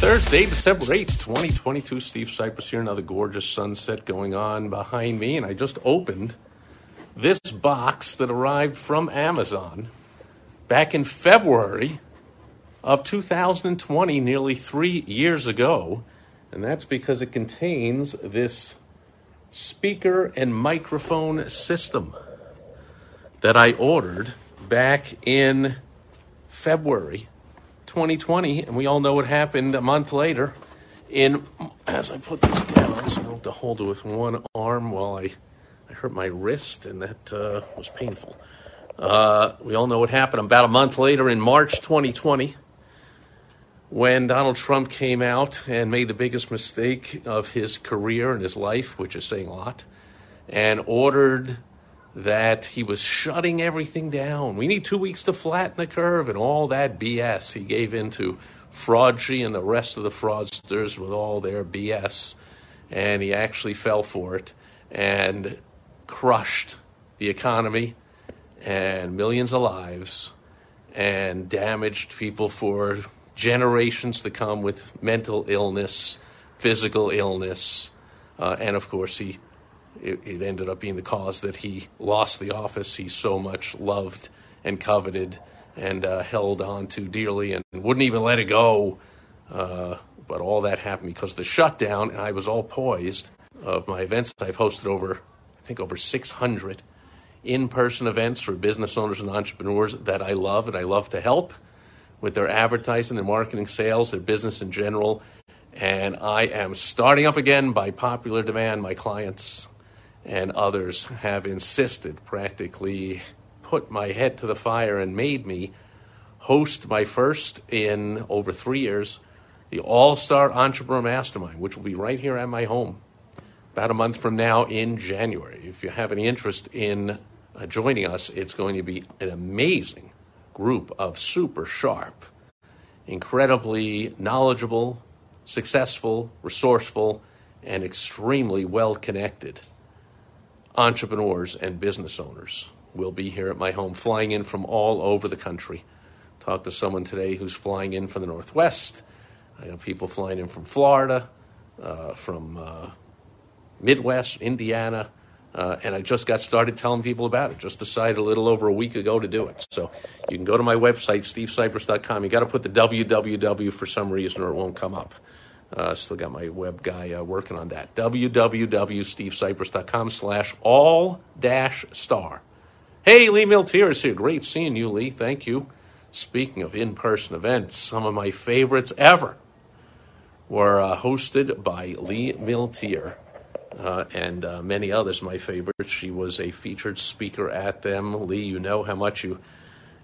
Thursday, December 8th, 2022. Steve Sipress here. Another gorgeous sunset going on behind me. And I just opened this box that arrived from Amazon back in February of 2020, nearly three years ago. And that's because it contains this speaker and microphone system that I ordered back in February 2020, and we all know what happened a month later. In as I put this down, I have to hold it with one arm while I, I hurt my wrist, and that uh, was painful. Uh, we all know what happened about a month later in March 2020 when Donald Trump came out and made the biggest mistake of his career and his life, which is saying a lot, and ordered that he was shutting everything down. We need two weeks to flatten the curve and all that BS. He gave in to Fraudgy and the rest of the fraudsters with all their BS, and he actually fell for it and crushed the economy and millions of lives and damaged people for generations to come with mental illness, physical illness, uh, and of course, he it, it, ended up being the cause that he lost the office he so much loved and coveted and uh, held on to dearly and wouldn't even let it go. Uh, but all that happened because of the shutdown, and I was all poised of my events. I've hosted over, I think, over 600 in person events for business owners and entrepreneurs that I love and I love to help with their advertising, their marketing, sales, their business in general. And I am starting up again by popular demand. My clients and others have insisted, practically put my head to the fire and made me host my first in over three years, the All Star Entrepreneur Mastermind, which will be right here at my home about a month from now in January. If you have any interest in uh, joining us, it's going to be an amazing group of super sharp, incredibly knowledgeable, successful, resourceful, and extremely well connected entrepreneurs and business owners will be here at my home, flying in from all over the country. Talked to someone today who's flying in from the Northwest. I have people flying in from Florida, uh, from uh, Midwest, Indiana, uh, and I just got started telling people about it. Just decided a little over a week ago to do it. So you can go to my website, stevesipress.com. You got to put the www for some reason or it won't come up. Uh, still got my web guy uh, working on that. www.stevesipress.com slash all dash star. Hey, Lee Milteer is here. Great seeing you, Lee. Thank you. Speaking of in person events, some of my favorites ever were uh, hosted by Lee Milteer. Uh, and uh, many others, my favorites. She was a featured speaker at them. Lee, you know how much you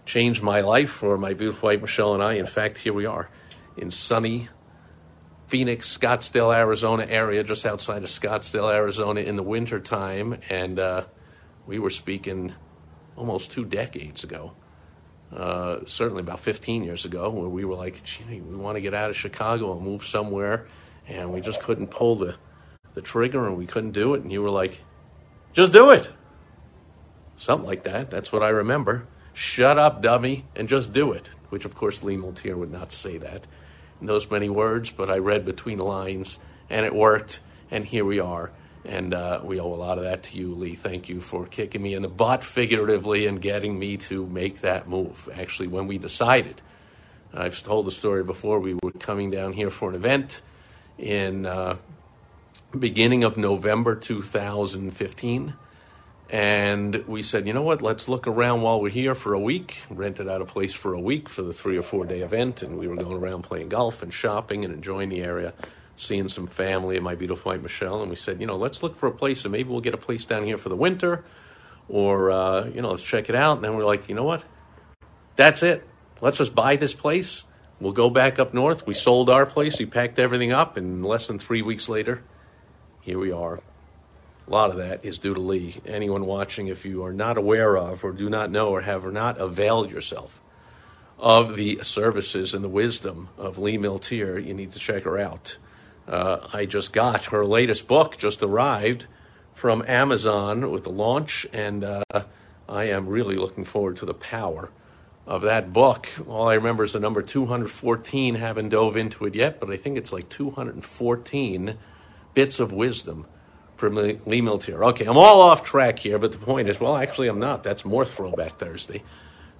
changed my life for my beautiful wife Michelle and I. In fact, here we are in sunny Phoenix, Scottsdale, Arizona area, just outside of Scottsdale, Arizona in the wintertime. And uh, we were speaking almost two decades ago, uh, certainly about 15 years ago, where we were like, we want to get out of Chicago and move somewhere. And we just couldn't pull the, the trigger and we couldn't do it. And you were like, just do it. Something like that. That's what I remember. Shut up, dummy, and just do it. Which, of course, Lee Milteer would not say that those many words, but I read between the lines and it worked, and here we are. And uh, we owe a lot of that to you, Lee. Thank you for kicking me in the butt figuratively and getting me to make that move. Actually, when we decided, I've told the story before, we were coming down here for an event in uh, beginning of November 2015 and we said, you know what, let's look around while we're here for a week. Rented out a place for a week for the three or four day event. And we were going around playing golf and shopping and enjoying the area, seeing some family and my beautiful wife Michelle. And we said, you know, let's look for a place and maybe we'll get a place down here for the winter or, uh, you know, let's check it out. And then we're like, you know what, that's it. Let's just buy this place. We'll go back up north. We sold our place. We packed everything up. And less than three weeks later, here we are A lot of that is due to Lee. Anyone watching, if you are not aware of, or do not know, or have not availed yourself of the services and the wisdom of Lee Milteer, you need to check her out. Uh, I just got her latest book, just arrived from Amazon with the launch, and uh, I am really looking forward to the power of that book. All I remember is the number 214, haven't dove into it yet, but I think it's like 214 bits of wisdom from Lee Milteer. Okay, I'm all off track here, but the point is, well, actually, I'm not. That's more Throwback Thursday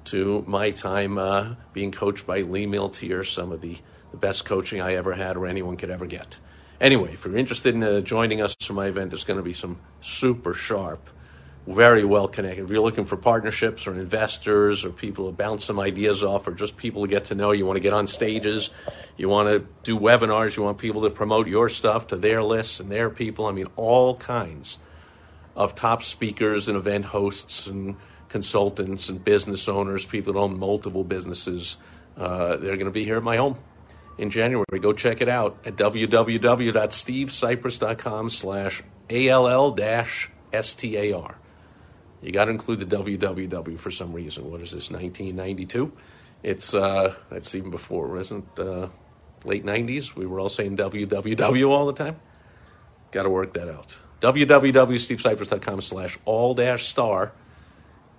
to my time uh, being coached by Lee Milteer, some of the, the best coaching I ever had or anyone could ever get. Anyway, if you're interested in uh, joining us for my event, there's going to be some super sharp, very well connected. If you're looking for partnerships or investors or people to bounce some ideas off or just people to get to know, you want to get on stages, you want to do webinars, you want people to promote your stuff to their lists and their people. I mean, all kinds of top speakers and event hosts and consultants and business owners, people that own multiple businesses. Uh, they're going to be here at my home in January. Go check it out at www.stevesipress.com slash ALL-STAR. You got to include the www for some reason. What is this, 1992? It's, uh, that's even before, isn't uh, late 90s? We were all saying www all the time. Got to work that out. www.stevesipress.com slash all dash star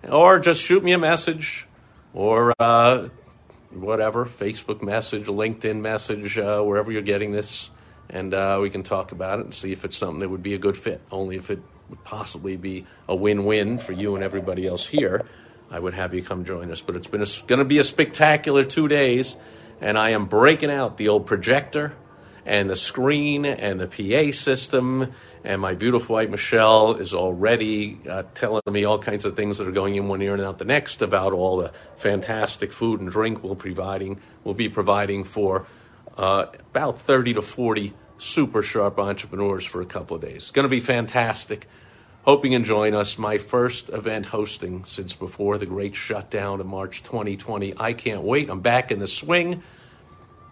or just shoot me a message or uh, whatever Facebook message, LinkedIn message, uh, wherever you're getting this, and uh, we can talk about it and see if it's something that would be a good fit. Only if it would possibly be a win win for you and everybody else here, I would have you come join us. But it's been going to be a spectacular two days, and I am breaking out the old projector and the screen and the PA system and my beautiful wife Michelle is already uh, telling me all kinds of things that are going in one ear and out the next about all the fantastic food and drink we'll providing we'll be providing for uh, about 30 to 40 super sharp entrepreneurs for a couple of days. It's going to be fantastic. Hoping you join us. My first event hosting since before the great shutdown of March 2020. I can't wait. I'm back in the swing.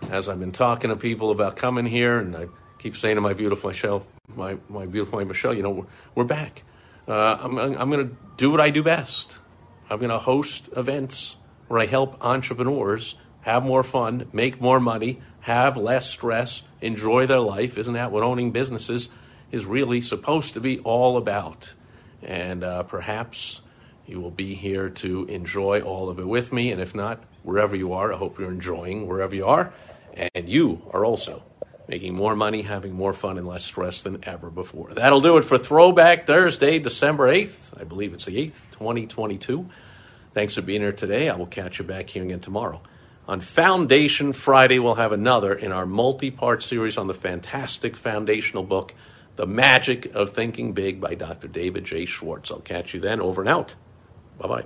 As I've been talking to people about coming here, and I keep saying to my beautiful Michelle, my, my beautiful Michelle, you know, we're, we're back. Uh, I'm, I'm going to do what I do best. I'm going to host events where I help entrepreneurs have more fun, make more money, have less stress, enjoy their life. Isn't that what owning businesses is really supposed to be all about? And uh, perhaps you will be here to enjoy all of it with me. And if not, wherever you are, I hope you're enjoying wherever you are. And you are also making more money, having more fun, and less stress than ever before. That'll do it for Throwback Thursday, December 8th. I believe it's the 8th, 2022. Thanks for being here today. I will catch you back here again tomorrow. On Foundation Friday, we'll have another in our multi part series on the fantastic foundational book, The Magic of Thinking Big by Dr. David J. Schwartz. I'll catch you then. Over and out. Bye bye.